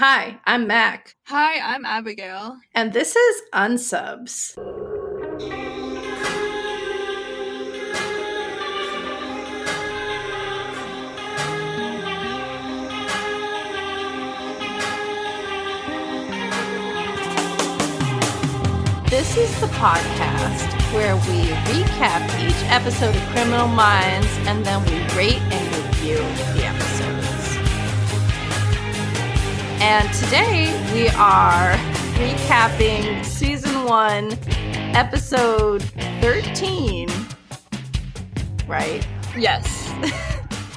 Hi, I'm Mac. Hi, I'm Abigail. And this is Unsubs. This is the podcast where we recap each episode of Criminal Minds and then we rate and review And today we are recapping season one, episode 13. Right? Yes.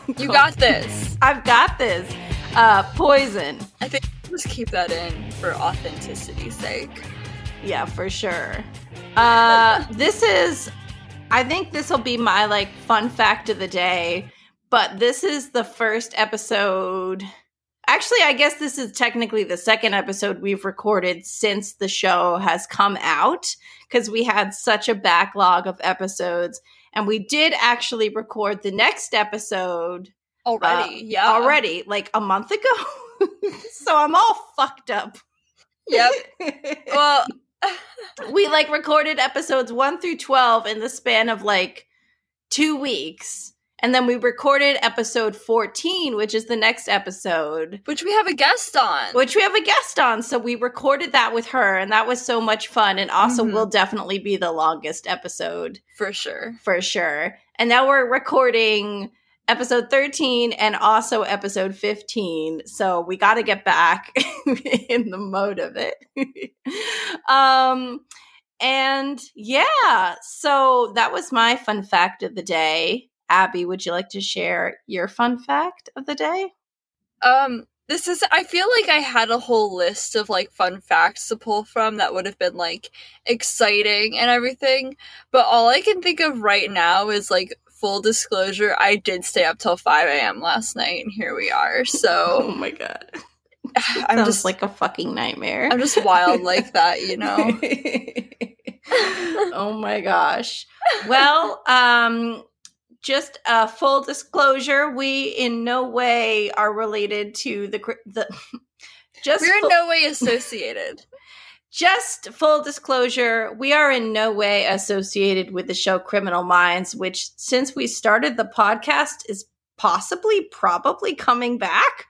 you got this. I've got this. Uh, poison. I think just keep that in for authenticity's sake. Yeah, for sure. Uh, this is, I think this will be my like fun fact of the day. But this is the first episode. Actually, I guess this is technically the second episode we've recorded since the show has come out because we had such a backlog of episodes. And we did actually record the next episode Already, uh, yeah. already, like a month ago. so I'm all fucked up. Yep. well, we like recorded episodes 1 through 12 in the span of like 2 weeks. And then we recorded episode 14, which is the next episode, which we have a guest on. which we have a guest on. So we recorded that with her, and that was so much fun. And also, Mhm. will definitely be the longest episode for sure. for sure. And now we're recording episode 13 and also episode 15. So we got to get back in the mode of it. um and yeah, so that was my fun fact of the day. Abby, would you like to share your fun fact of the day? Um, this is I feel like I had a whole list of like fun facts to pull from that would have been like exciting and everything, but all I can think of right now is like full disclosure, I did stay up till 5 a.m. last night and here we are. So Oh my god. I'm Sounds just like a fucking nightmare. I'm just wild like that, you know. oh my gosh. Well, um just a full disclosure, we in no way are related to the the just We're in no way associated. just full disclosure, we are in no way associated with the show Criminal Minds, which since we started the podcast is possibly probably coming back.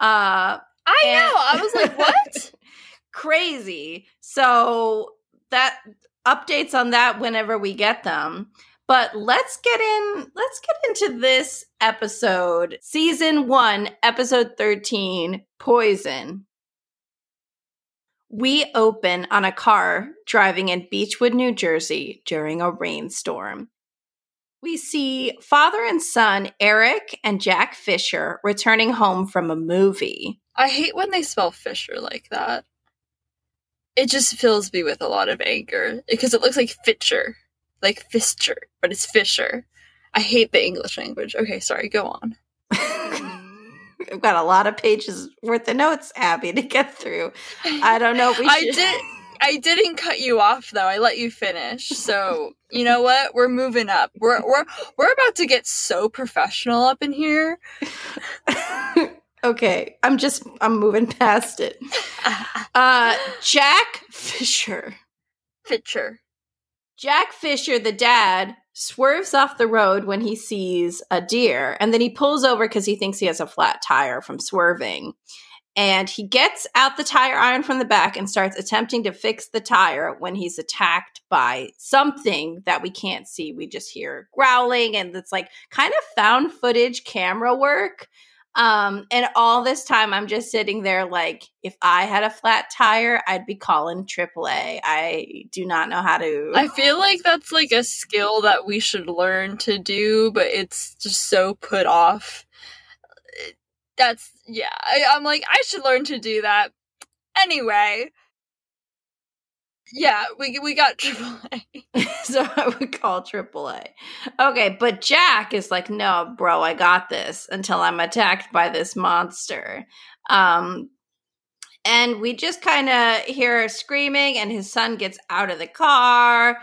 Uh I And- know. I was like, what? crazy. So that updates on that whenever we get them. But let's get in let's get into this episode. Season 1, episode 13, Poison. We open on a car driving in Beechwood, New Jersey during a rainstorm. We see father and son, Eric and Jack Fisher, returning home from a movie. I hate when they spell Fisher like that. It just fills me with a lot of anger because it looks like Fitcher, like Fischer, but it's Fisher. I hate the English language. Okay, sorry, go on. I've got a lot of pages worth of notes, Abby, to get through. I don't know. I did. I didn't cut you off though. I let you finish. So you know what? We're moving up. We're we're we're about to get so professional up in here. okay, I'm just I'm moving past it. Uh, Jack Fisher. Fitcher. Jack Fisher, the dad, swerves off the road when he sees a deer, and then he pulls over because he thinks he has a flat tire from swerving. And he gets out the tire iron from the back and starts attempting to fix the tire when he's attacked by something that we can't see. We just hear growling, and it's like kind of found footage camera work. Um, and all this time, I'm just sitting there like, if I had a flat tire, I'd be calling AAA. I do not know how to. I feel like that's like a skill that we should learn to do, but it's just so put off. That's yeah. I, I'm like I should learn to do that. Anyway, yeah, we we got AAA. so I would call AAA. Okay, but Jack is like, no, bro, I got this until I'm attacked by this monster. Um, and we just kind of hear screaming, and his son gets out of the car.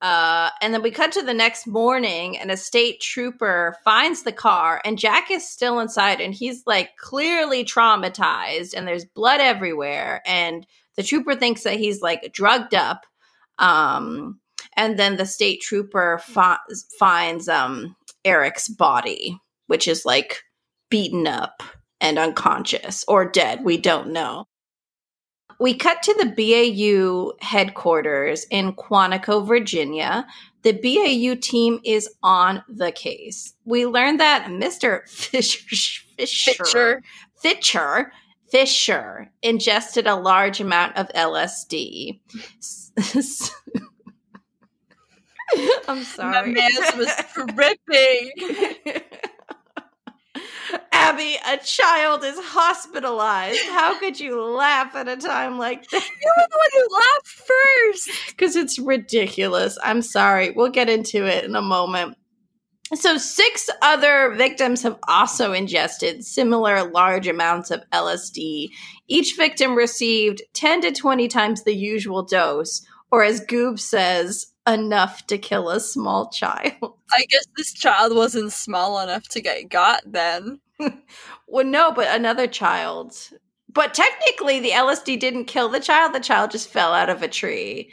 Uh, and then we cut to the next morning, and a state trooper finds the car, and Jack is still inside, and he's like clearly traumatized, and there's blood everywhere. And the trooper thinks that he's like drugged up. Um, and then the state trooper fi- finds um, Eric's body, which is like beaten up and unconscious or dead. We don't know. We cut to the BAU headquarters in Quantico, Virginia. The BAU team is on the case. We learned that Mr. Fisher, Fisher, Fisher. Fisher, Fisher ingested a large amount of LSD. I'm sorry. My man was tripping. Abby, a child is hospitalized. How could you laugh at a time like that? You were the one who laughed first. Because it's ridiculous. I'm sorry. We'll get into it in a moment. So, six other victims have also ingested similar large amounts of LSD. Each victim received 10 to 20 times the usual dose, or as Goob says, enough to kill a small child. I guess this child wasn't small enough to get got then. Well, no, but another child. But technically, the LSD didn't kill the child. The child just fell out of a tree,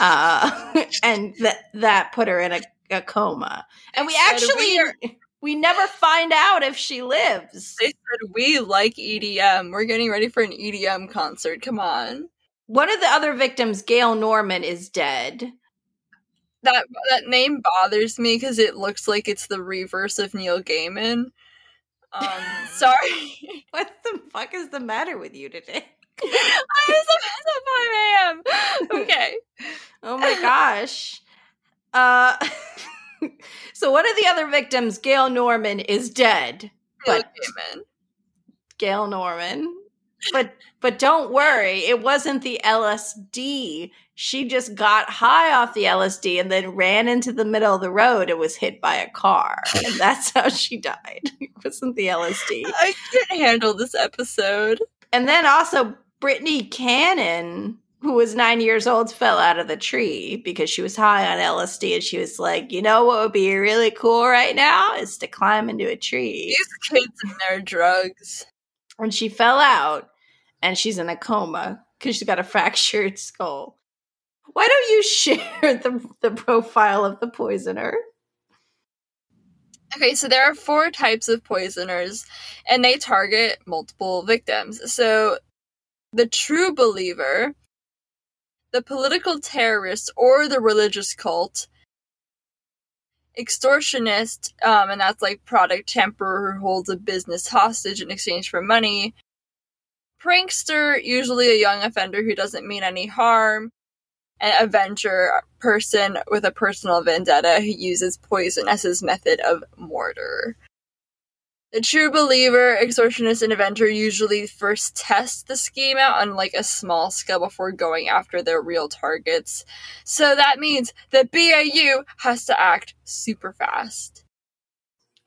uh, and that that put her in a, a coma. And we actually we we never find out if she lives. They said we like EDM. We're getting ready for an EDM concert. Come on. One of the other victims, Gail Norman, is dead. That that name bothers me because it looks like it's the reverse of Neil Gaiman. Um, sorry. What the fuck is the matter with you today? I was at 5 a.m. Okay. Oh my gosh. Uh, so one of the other victims, Gail Norman, is dead. But- Gaiman. Gail Norman. But but don't worry, it wasn't the LSD. She just got high off the LSD and then ran into the middle of the road and was hit by a car. And that's how she died. It wasn't the LSD. I can't handle this episode. And then also Brittany Cannon, who was nine years old, fell out of the tree because she was high on LSD and she was like, you know what would be really cool right now is to climb into a tree. These kids and their drugs. and she fell out and she's in a coma because she's got a fractured skull. Why don't you share the, the profile of the poisoner? Okay, so there are four types of poisoners, and they target multiple victims. So, the true believer, the political terrorist, or the religious cult, extortionist, um, and that's like product tamperer who holds a business hostage in exchange for money, prankster, usually a young offender who doesn't mean any harm, an avenger person with a personal vendetta who uses poison as his method of murder. The true believer, extortionist, and avenger usually first test the scheme out on like a small scale before going after their real targets. So that means the BAU has to act super fast.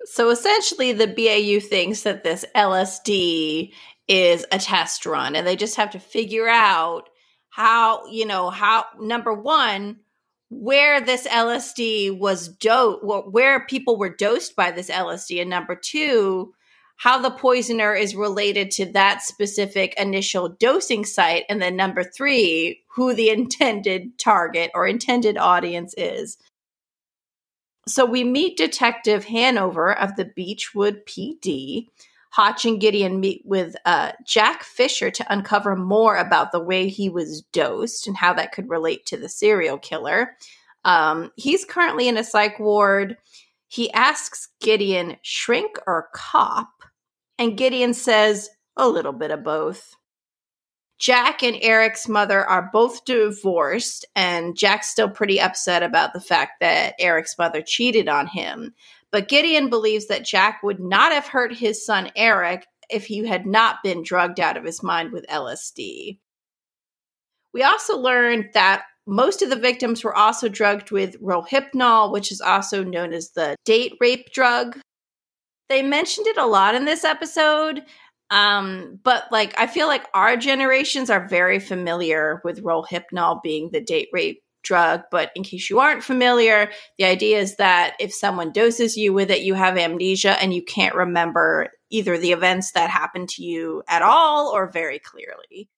So essentially, the BAU thinks that this LSD is a test run, and they just have to figure out how, you know, how, number one, where this LSD was dosed, where people were dosed by this LSD, and number two, how the poisoner is related to that specific initial dosing site, and then number three, who the intended target or intended audience is. So we meet Detective Hanover of the Beechwood PD. Hotch and Gideon meet with uh, Jack Fisher to uncover more about the way he was dosed and how that could relate to the serial killer. Um, he's currently in a psych ward. He asks Gideon, shrink or cop? And Gideon says, a little bit of both. Jack and Eric's mother are both divorced, and Jack's still pretty upset about the fact that Eric's mother cheated on him. But Gideon believes that Jack would not have hurt his son Eric if he had not been drugged out of his mind with LSD. We also learned that most of the victims were also drugged with Rohypnol, which is also known as the date rape drug. They mentioned it a lot in this episode, um, but like I feel like our generations are very familiar with Rohypnol being the date rape drug. But in case you aren't familiar, the idea is that if someone doses you with it, you have amnesia and you can't remember either the events that happened to you at all or very clearly.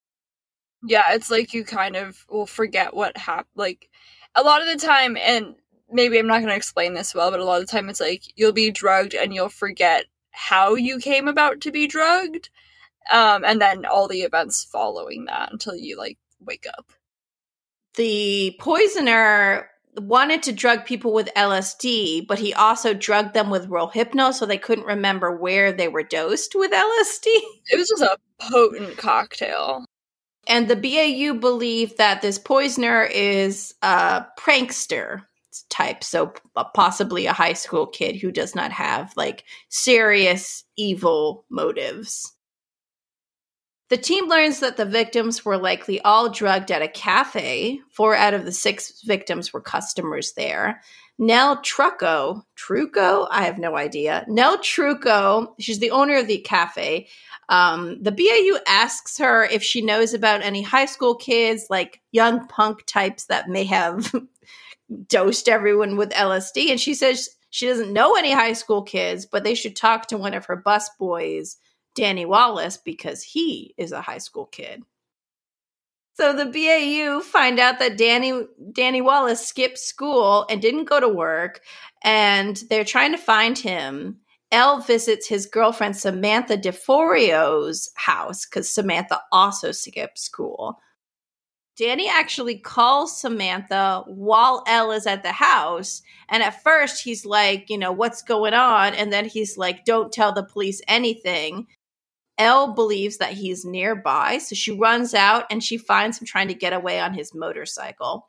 Yeah, it's like you kind of will forget what happened. Like a lot of the time, and maybe I'm not going to explain this well, but a lot of the time it's like you'll be drugged and you'll forget how you came about to be drugged. Um, and then all the events following that until you like wake up. The poisoner wanted to drug people with LSD, but he also drugged them with Rohypnol so they couldn't remember where they were dosed with LSD. It was just a potent cocktail. And the BAU believe that this poisoner is a prankster type, so possibly a high school kid who does not have like serious evil motives. The team learns that the victims were likely all drugged at a cafe. Four out of the six victims were customers there. Nell Trucco, Trucco, I have no idea. Nell Trucco, she's the owner of the cafe. Um, the BAU asks her if she knows about any high school kids, like young punk types that may have dosed everyone with LSD. And she says she doesn't know any high school kids, but they should talk to one of her bus boys Danny Wallace because he is a high school kid. So the BAU find out that Danny Danny Wallace skipped school and didn't go to work and they're trying to find him. Elle visits his girlfriend Samantha DeForio's house cuz Samantha also skipped school. Danny actually calls Samantha while Elle is at the house. And at first, he's like, you know, what's going on? And then he's like, don't tell the police anything. Elle believes that he's nearby, so she runs out and she finds him trying to get away on his motorcycle.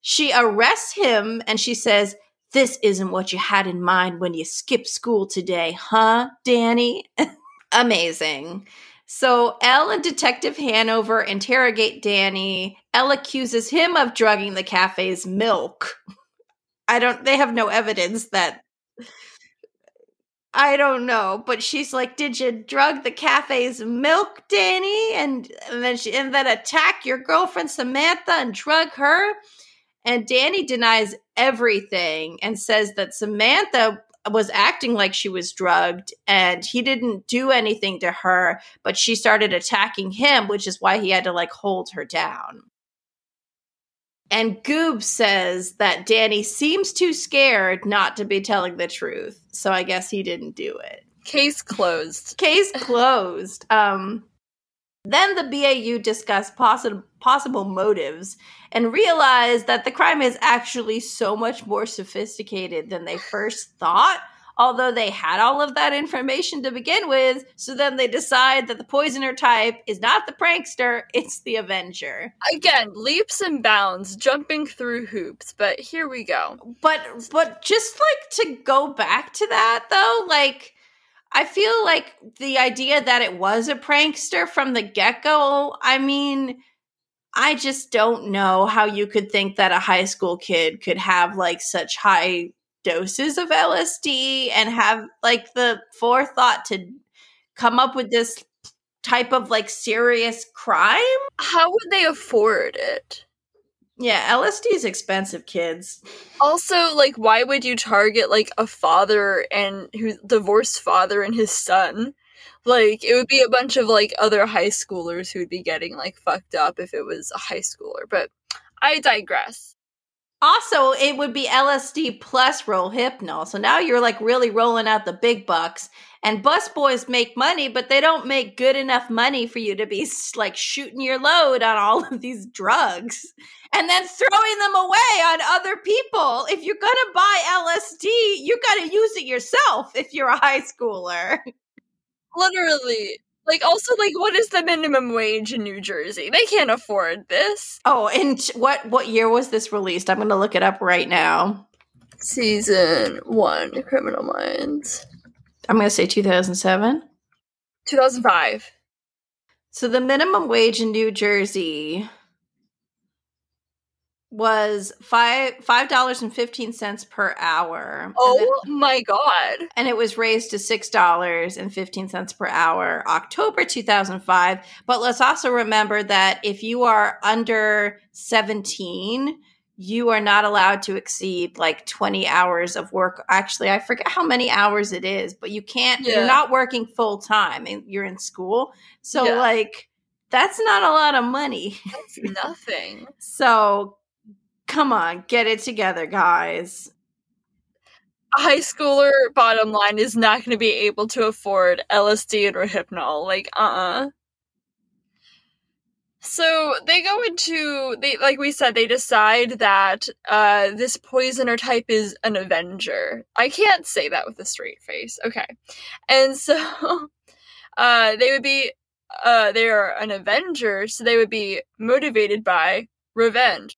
She arrests him and she says, This isn't what you had in mind when you skipped school today, huh, Danny? Amazing. So Elle and Detective Hanover interrogate Danny. Elle accuses him of drugging the cafe's milk. I don't, they have no evidence that I don't know, but she's like, "Did you drug the cafe's milk, Danny?" And, and then she and then attack your girlfriend Samantha and drug her. And Danny denies everything and says that Samantha was acting like she was drugged and he didn't do anything to her, but she started attacking him, which is why he had to like hold her down. And Goob says that Danny seems too scared not to be telling the truth. So I guess he didn't do it. Case closed. Case closed. Um, then the BAU discuss possi- possible motives and realize that the crime is actually so much more sophisticated than they first thought although they had all of that information to begin with. So then they decide that the poisoner type is not the prankster, it's the Avenger. Again, leaps and bounds, jumping through hoops, but here we go. But but just like to go back to that though, like I feel like the idea that it was a prankster from the get-go, I mean, I just don't know how you could think that a high school kid could have like such high doses of LSD and have like the forethought to come up with this type of like serious crime. How would they afford it? Yeah, LSD is expensive, kids. Also, like, why would you target like a father and who divorced father and his son? Like, it would be a bunch of like other high schoolers who would be getting like fucked up if it was a high schooler. But I digress. Also, it would be LSD plus Rohypnol. So now you're like really rolling out the big bucks. And bus boys make money, but they don't make good enough money for you to be like shooting your load on all of these drugs and then throwing them away on other people. If you're going to buy LSD, you got to use it yourself if you're a high schooler. Literally. Like also like what is the minimum wage in New Jersey? They can't afford this. Oh, and what what year was this released? I'm going to look it up right now. Season 1 Criminal Minds. I'm going to say 2007. 2005. So the minimum wage in New Jersey was five five dollars and fifteen cents per hour. Oh then, my god! And it was raised to six dollars and fifteen cents per hour, October two thousand five. But let's also remember that if you are under seventeen, you are not allowed to exceed like 20 hours of work. Actually, I forget how many hours it is, but you can't, Yeah. you're not working full time and you're in school. So, Yeah. like, that's not a lot of money. That's nothing. So, come on, get it together, guys. A high schooler, bottom line, is not going to be able to afford LSD and Rohypnol. Like, uh uh So they go into they like we said they decide that uh this poisoner type is an avenger. I can't say that with a straight face. Okay. And so uh they would be uh they are an avenger, so they would be motivated by revenge.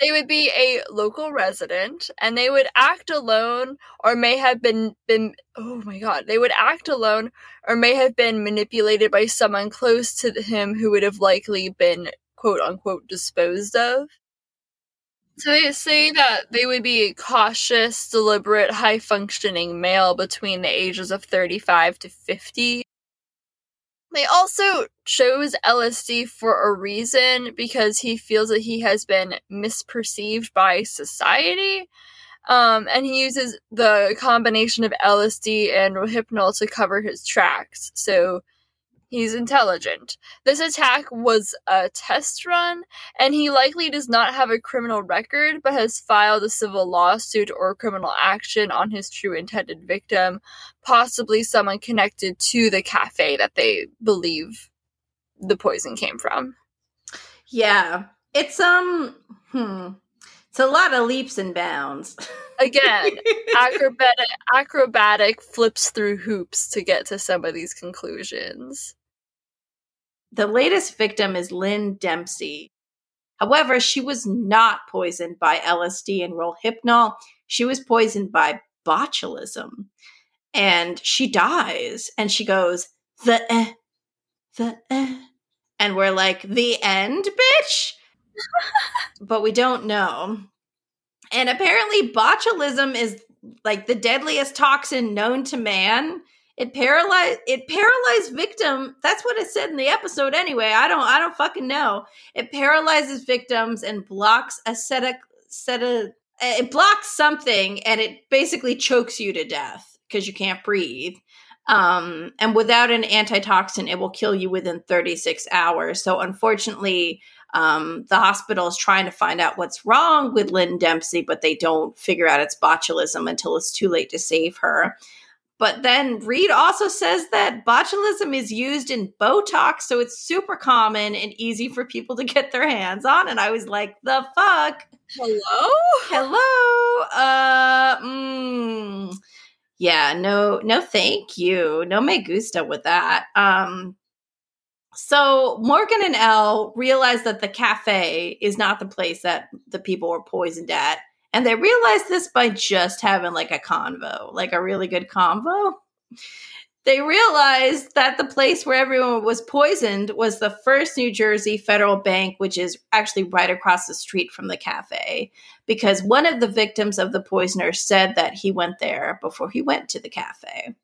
They would be a local resident and they would act alone or may have been been oh my god, they would act alone or may have been manipulated by someone close to him who would have likely been quote unquote disposed of. So they say that they would be a cautious, deliberate, high functioning male between the ages of 35 to 50. They also chose LSD for a reason because he feels that he has been misperceived by society. Um, and he uses the combination of LSD and Rohypnol to cover his tracks. So he's intelligent. This attack was a test run, and he likely does not have a criminal record, but has filed a civil lawsuit or criminal action on his true intended victim, possibly someone connected to the cafe that they believe the poison came from. Yeah. It's, um, hmm. It's a lot of leaps and bounds. Again, acrobatic acrobatic flips through hoops to get to some of these conclusions. The latest victim is Lynn Dempsey. However, she was not poisoned by LSD and Rohypnol. She was poisoned by botulism. And she dies. And she goes, the eh, the eh. And we're like, the end, bitch? but we don't know. And apparently, botulism is like the deadliest toxin known to man it paralyzed it paralyzed victim that's what it said in the episode anyway i don't i don't fucking know. It paralyzes victims and blocks acidic set of it blocks something and it basically chokes you to death because you can't breathe. Um, and without an antitoxin it will kill you within 36 hours. So unfortunately um, the hospital is trying to find out what's wrong with lynn dempsey but they don't figure out it's botulism until it's too late to save her but then Reid also says that botulism is used in Botox, so it's super common and easy for people to get their hands on. And I was like, the fuck? Hello? Hello? Uh, mm, yeah, no, no, thank you. No me gusta with that. Um, so Morgan and Elle realize that the cafe is not the place that the people were poisoned at. And they realized this by just having like a convo, like a really good convo. They realized that the place where everyone was poisoned was the First New Jersey Federal Bank, which is actually right across the street from the cafe, because one of the victims of the poisoner said that he went there before he went to the cafe.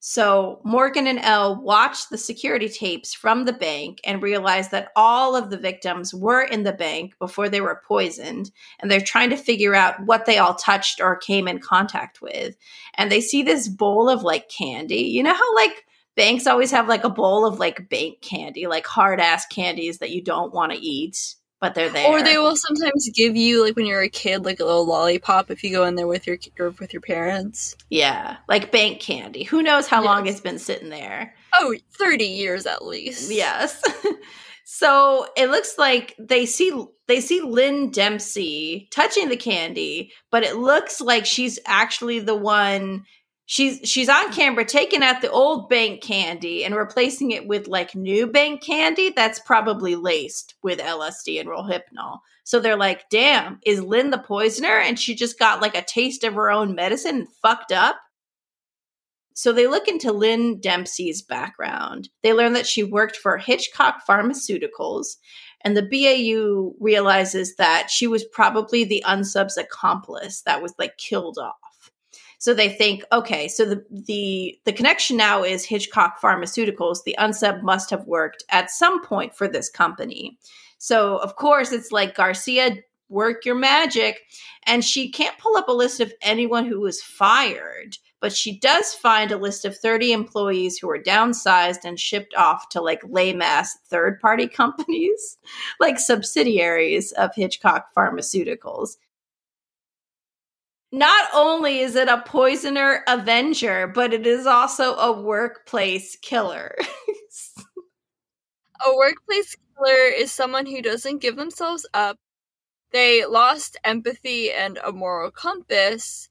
So Morgan and Elle watched the security tapes from the bank and realized that all of the victims were in the bank before they were poisoned. And they're trying to figure out what they all touched or came in contact with. And they see this bowl of like candy. You know how like banks always have like a bowl of like bank candy, like hard ass candies that you don't want to eat, but they're there. Or they will sometimes give you, like when you're a kid, like a little lollipop if you go in there with your or with your parents. yeah, like bank candy. Who knows how long it's been sitting there? Oh, 30 years at least. Yes. so it looks like they see they see Lynn Dempsey touching the candy, but it looks like she's actually the one she's she's on camera taking out the old bank candy and replacing it with like new bank candy that's probably laced with LSD and Rohypnol. So they're like, "Damn, is Lynn the poisoner?" And she just got like a taste of her own medicine and fucked up. So they look into Lynn Dempsey's background. They learn that she worked for Hitchcock Pharmaceuticals, and the BAU realizes that she was probably the unsub's accomplice that was like killed off. So they think, okay, so the the the connection now is Hitchcock Pharmaceuticals. The unsub must have worked at some point for this company. So of course it's like Garcia work your magic. And she can't pull up a list of anyone who was fired, but she does find a list of 30 employees who were downsized and shipped off to like lame ass third party companies, like subsidiaries of Hitchcock Pharmaceuticals. Not only is it a poisoner avenger, but it is also a workplace killer. a workplace killer is someone who doesn't give themselves up. They lost empathy and a moral compass.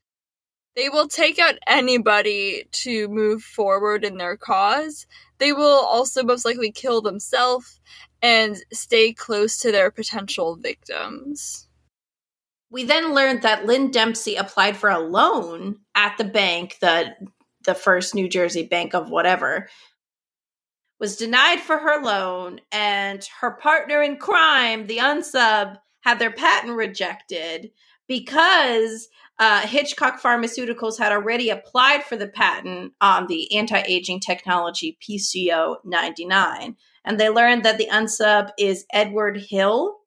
They will take out anybody to move forward in their cause. They will also most likely kill themselves and stay close to their potential victims. We then learned that Lynn Dempsey applied for a loan at the bank, the the first New Jersey bank of whatever, was denied for her loan, and her partner in crime, the unsub, had their patent rejected because uh, Hitchcock Pharmaceuticals had already applied for the patent on the anti aging technology PCO 99. And they learned that the unsub is Edward Hill,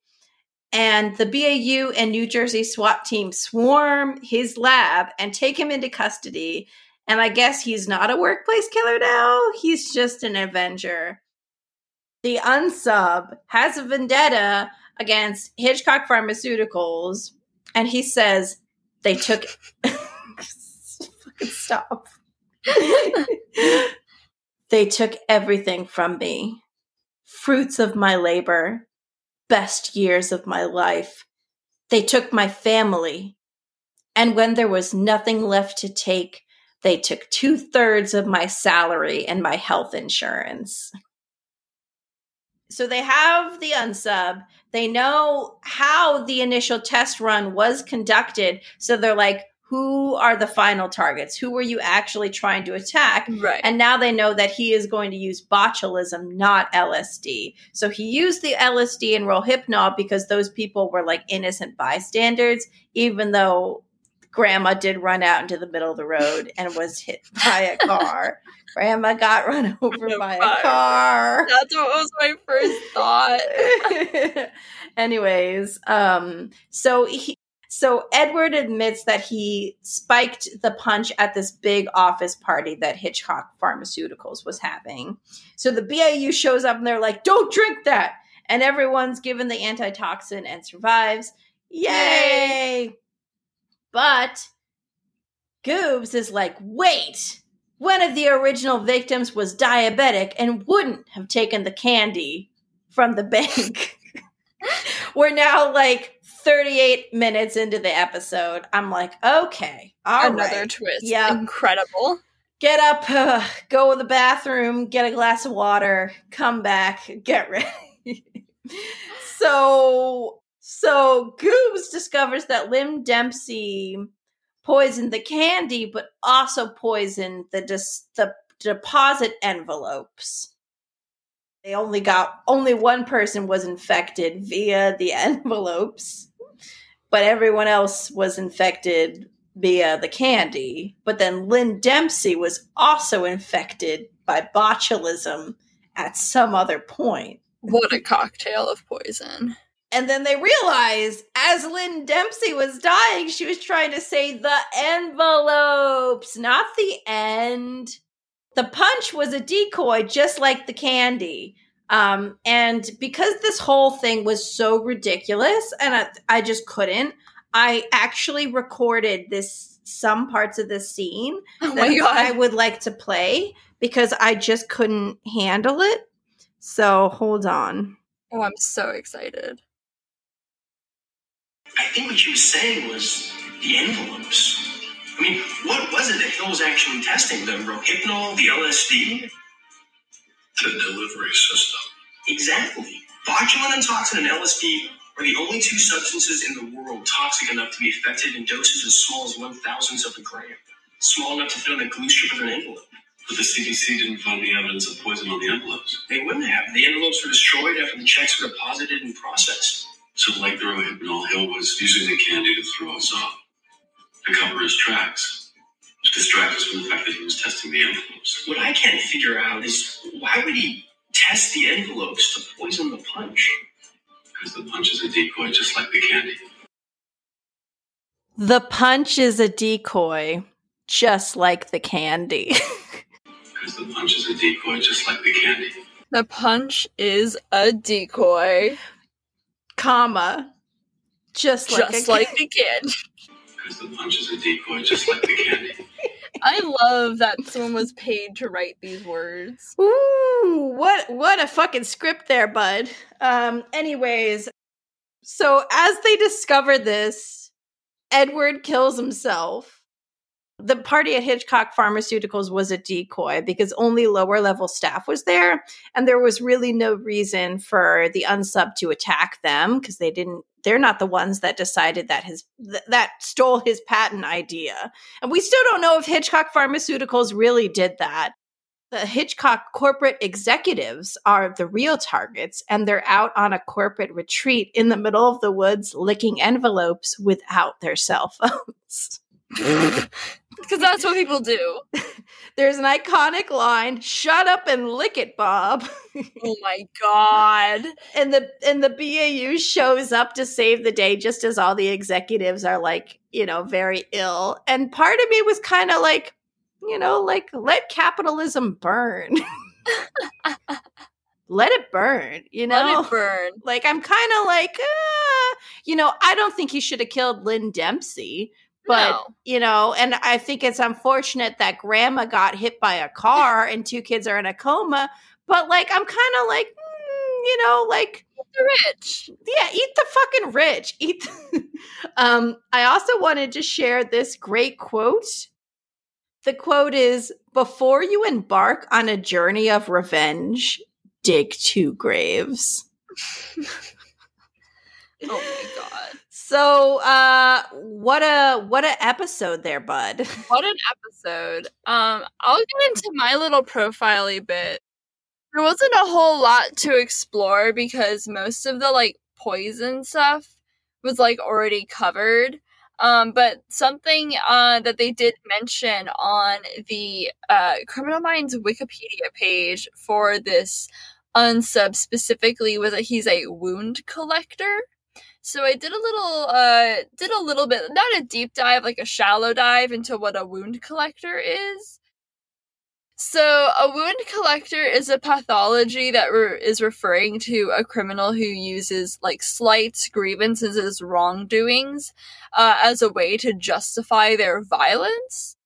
and the BAU and New Jersey SWAT team swarm his lab and take him into custody. And I guess he's not a workplace killer now. He's just an Avenger. The unsub has a vendetta against Hitchcock Pharmaceuticals. And he says they took. fucking stop. they took everything from me fruits of my labor best years of my life. They took my family. And when there was nothing left to take, they took two thirds of my salary and my health insurance. So they have the unsub. They know how the initial test run was conducted. So they're like, who are the final targets? Who were you actually trying to attack? Right. And now they know that he is going to use botulism, not LSD. So he used the LSD and Rohypnol because those people were like innocent bystanders, even though grandma did run out into the middle of the road and was hit by a car. grandma got run over by a car. That's what was my first thought. Anyways, um, so he so Edward admits that he spiked the punch at this big office party that Hitchcock Pharmaceuticals was having. So the BAU shows up and they're like, "Don't drink that." And everyone's given the antitoxin and survives. Yay! But Goobs is like, "Wait. One of the original victims was diabetic and wouldn't have taken the candy from the bank." We're now like 38 minutes into the episode, I'm like, okay, all Another right. twist. Yeah. Incredible. Get up, uh, go to the bathroom, get a glass of water, come back, get ready. so, so Goobs discovers that Lynn Dempsey poisoned the candy, but also poisoned the dis- the deposit envelopes. They only got only one person was infected via the envelopes but everyone else was infected via the candy. But then Lynn Dempsey was also infected by botulism at some other point. What a cocktail of poison. And then they realized as Lynn Dempsey was dying, she was trying to say the envelopes, not the end. The punch was a decoy, just like the candy. Um, and because this whole thing was so ridiculous and I, I just couldn't, I actually recorded this some parts of this scene Oh that god. I would like to play because I just couldn't handle it. So hold on. oh, I'm so excited. I think what she was saying was the envelopes. I mean, what was it that Hill was actually testing? The Rohypnol, the LSD? The delivery system. Exactly. Botulinum and toxin and LSD are the only two substances in the world toxic enough to be effective in doses as small as one thousandth of a gram. Small enough to fit on a glue strip of an envelope. But the CDC didn't find any evidence of poison on the envelopes. They wouldn't have. The envelopes were destroyed after the checks were deposited and processed. So, like the Rohypnol, Hill was using the candy to throw us off, to cover his tracks, to distract us from the fact that he was testing the envelopes. What I can't figure out is why would he test the envelopes to poison the punch? Because the punch is a decoy, just like the candy. The punch is a decoy, just like the candy. Because the punch is a decoy, just like the candy. The punch is a decoy, Comma. Just like just a like the kid. Because the punch is a decoy, just like the candy. I love that someone was paid to write these words. Ooh, what what a fucking script there, bud. Um anyways, so as they discover this, Edward kills himself. The party at Hitchcock Pharmaceuticals was a decoy because only lower level staff was there and there was really no reason for the unsub to attack them because they didn't they're not the ones that decided that his th- that stole his patent idea. And we still don't know if Hitchcock Pharmaceuticals really did that the Hitchcock corporate executives are the real targets, and they're out on a corporate retreat in the middle of the woods licking envelopes without their cell phones. Because that's what people do. There's an iconic line, shut up and lick it, Bob. Oh my god. and the and the BAU shows up to save the day just as all the executives are like, you know, very ill. And part of me was kind of like, you know, like let capitalism burn. let it burn, you know? Let it burn. Like I'm kind of like, uh, you know, I don't think he should have killed Lynn Dempsey, but No. you know, and I think it's unfortunate that grandma got hit by a car and two kids are in a coma. But like, I'm kind of like, mm, you know, like The rich. yeah, eat the fucking rich. Eat. The- um, I also wanted to share this great quote. The quote is Before you embark on a journey of revenge, dig two graves. Oh my god. So uh what a what a episode there, bud. What an episode. Um, I'll get into my little profile bit. There wasn't a whole lot to explore because most of the like poison stuff was like already covered. Um, but something uh, that they did mention on the uh, Criminal Minds Wikipedia page for this unsub specifically was that he's a wound collector. So I did a little uh did a little bit not a deep dive like a shallow dive into what a wound collector is. So a wound collector is a pathology that re- is referring to a criminal who uses like slights, grievances as wrongdoings uh, as a way to justify their violence.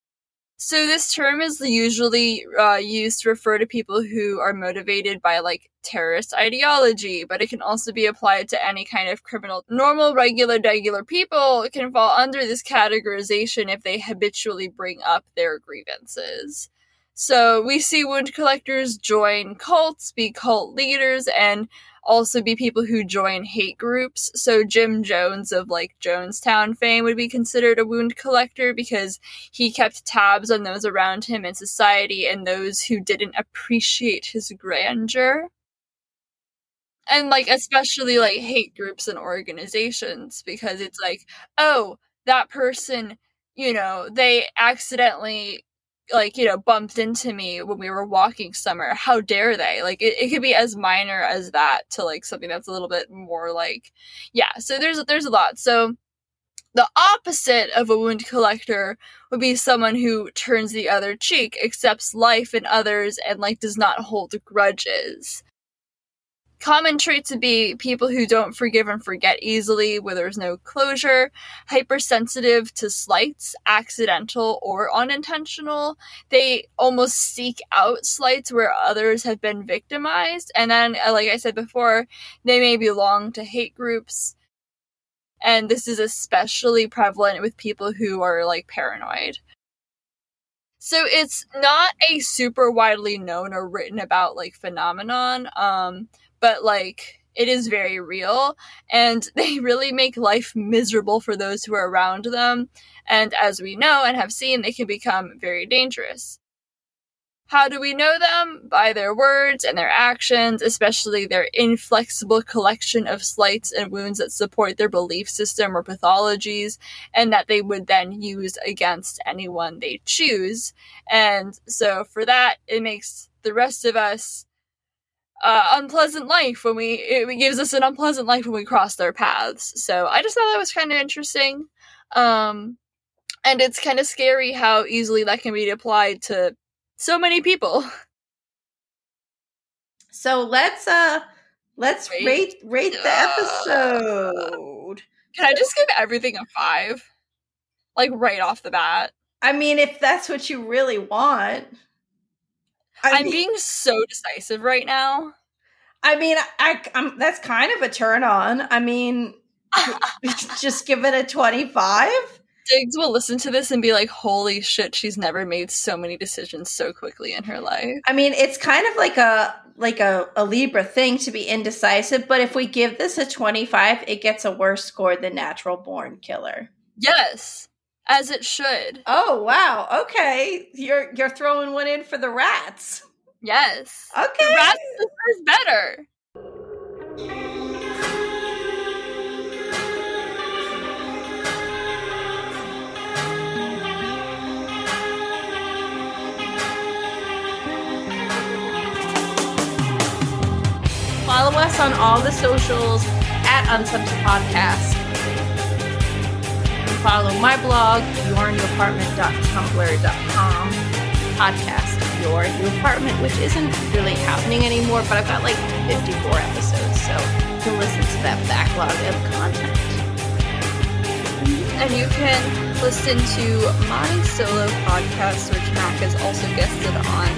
So this term is usually uh, used to refer to people who are motivated by like terrorist ideology, but it can also be applied to any kind of criminal. Normal, regular, regular people can fall under this categorization if they habitually bring up their grievances. So we see wound collectors join cults, be cult leaders, and also be people who join hate groups. So Jim Jones of like Jonestown fame would be considered a wound collector because he kept tabs on those around him in society and those who didn't appreciate his grandeur. And like especially like hate groups and organizations because it's like, oh, that person, you know, they accidentally like you know bumped into me when we were walking somewhere how dare they? Like it, it could be as minor as that to like something that's a little bit more like yeah so there's there's a lot. So the opposite of a wound collector would be someone who turns the other cheek accepts life in others and like does not hold grudges Common traits would be people who don't forgive and forget easily, where there's no closure, hypersensitive to slights, accidental or unintentional. They almost seek out slights where others have been victimized. And then, uh, like I said before, they may belong to hate groups. And this is especially prevalent with people who are like paranoid. So it's not a super widely known or written about like phenomenon. Um, but like it is very real and they really make life miserable for those who are around them and as we know and have seen they can become very dangerous. How do we know them? By their words and their actions especially their inflexible collection of slights and wounds that support their belief system or pathologies and that they would then use against anyone they choose. And so for that it makes the rest of us uh, unpleasant life when we it gives us an unpleasant life when we cross their paths. So I just thought that was kind of interesting. Um, and it's kind of scary how easily that can be applied to so many people. So let's uh let's Rate- rate rate the Uh, episode. Can I just give everything a five? Like right off the bat. I mean, if that's what you really want. I I'm mean, being so decisive right now. I mean, I, I'm that's kind of a turn on. I mean, just give it a 25. Diggs will listen to this and be like, holy shit, she's never made so many decisions so quickly in her life. I mean, it's kind of like a like a, a Libra thing to be indecisive, but if we give this a 25, it gets a worse score than Natural Born Killer. Yes, as it should. Oh, wow. Okay. You're you're throwing one in for the rats. Yes. Okay. The rat is better. Follow us on all the socials at Unsubs Podcast. Follow my blog, yournewapartment.tumblr.com. Podcast, Your New Apartment, which isn't really happening anymore, but I've got like 54 episodes, so you can listen to that backlog of content. And you can listen to my solo podcast, which Mac has also guested on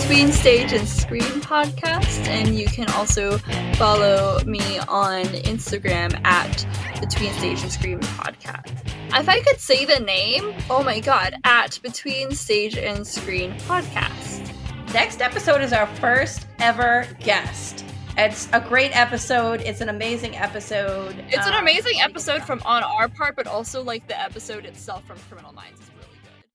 Between Stage and Screen podcast. And you can also follow me on Instagram at Between Stage and Screen podcast. If I could say the name, oh my god, at Between Stage and Screen podcast. Next episode is our first ever guest. It's a great episode. It's an amazing episode. It's an Um, amazing episode from on our part, but also like the episode itself from Criminal Minds